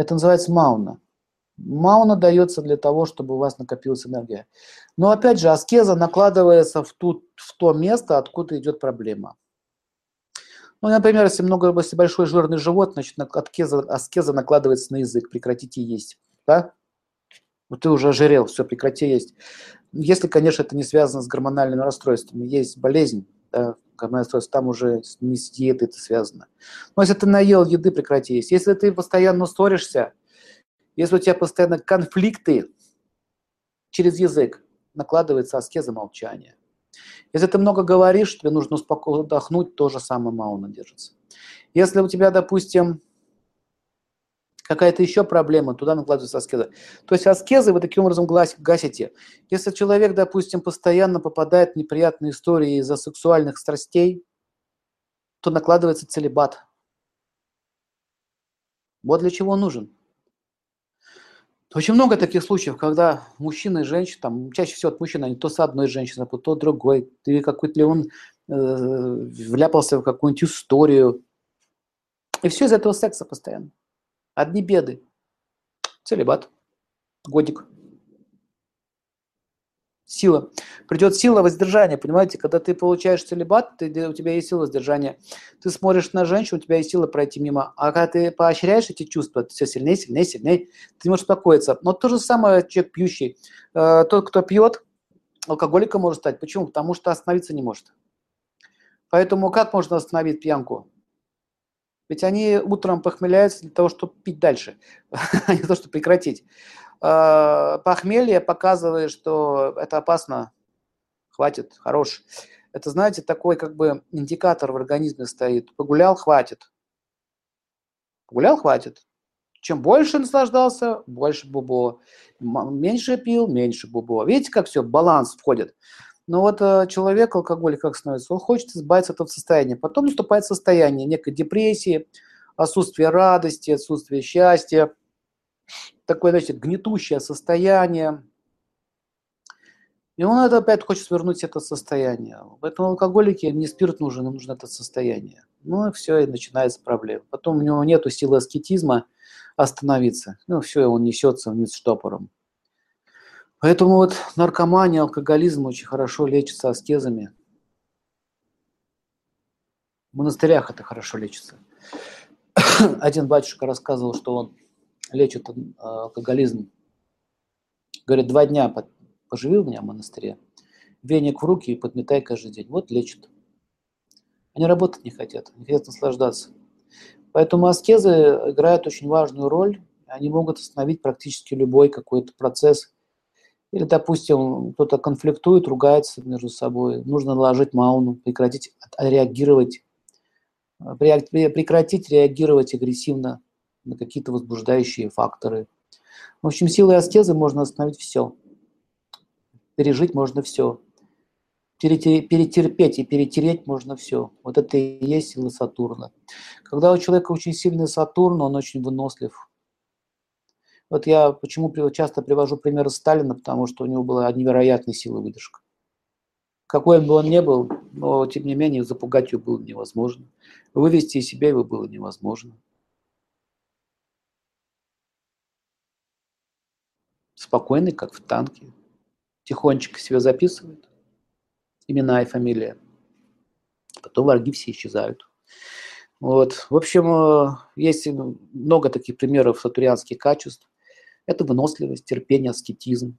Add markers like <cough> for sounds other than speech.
Это называется мауна. Мауна дается для того, чтобы у вас накопилась энергия. Но опять же, аскеза накладывается в, ту, в то место, откуда идет проблема. Ну, например, если, много, если большой жирный живот, значит, аскеза, аскеза накладывается на язык, прекратите есть. Да? Вот ты уже ожирел, все, прекрати есть. Если, конечно, это не связано с гормональными расстройствами. Есть болезнь, да, гормональное расстройство, там уже не с диетой это связано. Но если ты наел еды, прекрати есть. Если ты постоянно ссоришься, если у тебя постоянно конфликты через язык, накладывается аскеза молчания. Если ты много говоришь, тебе нужно спокойно отдохнуть, то же самое мауна держится. Если у тебя, допустим, какая-то еще проблема, туда накладывается аскеза. То есть аскезы вы таким образом гасите. Если человек, допустим, постоянно попадает в неприятные истории из-за сексуальных страстей, то накладывается целебат. Вот для чего он нужен. Очень много таких случаев, когда мужчина и женщина, там, чаще всего от мужчины, они то с одной женщиной, то другой, или какой-то ли он э, вляпался в какую-нибудь историю. И все из этого секса постоянно. Одни беды. Целебат. Годик сила. Придет сила воздержания, понимаете? Когда ты получаешь целебат, ты, у тебя есть сила воздержания. Ты смотришь на женщину, у тебя есть сила пройти мимо. А когда ты поощряешь эти чувства, ты все сильнее, сильнее, сильнее, ты не можешь успокоиться. Но то же самое человек пьющий. Э, тот, кто пьет, алкоголиком может стать. Почему? Потому что остановиться не может. Поэтому как можно остановить пьянку? Ведь они утром похмеляются для того, чтобы пить дальше, <laughs> а не для того, чтобы прекратить. А, похмелье показывает, что это опасно, хватит, хорош. Это, знаете, такой как бы индикатор в организме стоит. Погулял, хватит. Погулял, хватит. Чем больше наслаждался, больше бубо. Меньше пил, меньше бубо. Видите, как все, баланс входит. Но вот э, человек, алкоголик, как становится, он хочет избавиться от этого состояния. Потом наступает состояние некой депрессии, отсутствие радости, отсутствие счастья, такое, значит, гнетущее состояние. И он это опять хочет свернуть это состояние. Поэтому алкоголики, не спирт нужен, им нужно это состояние. Ну и все, и начинается проблема. Потом у него нет силы аскетизма остановиться. Ну все, он несется вниз штопором. Поэтому вот наркомания, алкоголизм очень хорошо лечится аскезами. В монастырях это хорошо лечится. <coughs> Один батюшка рассказывал, что он лечит алкоголизм. Говорит, два дня поживи у меня в монастыре, веник в руки и подметай каждый день. Вот лечит. Они работать не хотят, не хотят наслаждаться. Поэтому аскезы играют очень важную роль. Они могут остановить практически любой какой-то процесс. Или, допустим, кто-то конфликтует, ругается между собой. Нужно наложить мауну, прекратить реагировать, прекратить реагировать агрессивно на какие-то возбуждающие факторы. В общем, силой аскезы можно остановить все. Пережить можно все. Перетерпеть и перетереть можно все. Вот это и есть сила Сатурна. Когда у человека очень сильный Сатурн, он очень вынослив. Вот я почему часто привожу примеры Сталина, потому что у него была невероятная сила выдержка. Какой бы он ни был, но тем не менее запугать его было невозможно. Вывести из себя его было невозможно. спокойный, как в танке. Тихонечко себе записывает имена и фамилия. Потом враги все исчезают. Вот. В общем, э, есть много таких примеров сатурианских качеств. Это выносливость, терпение, аскетизм.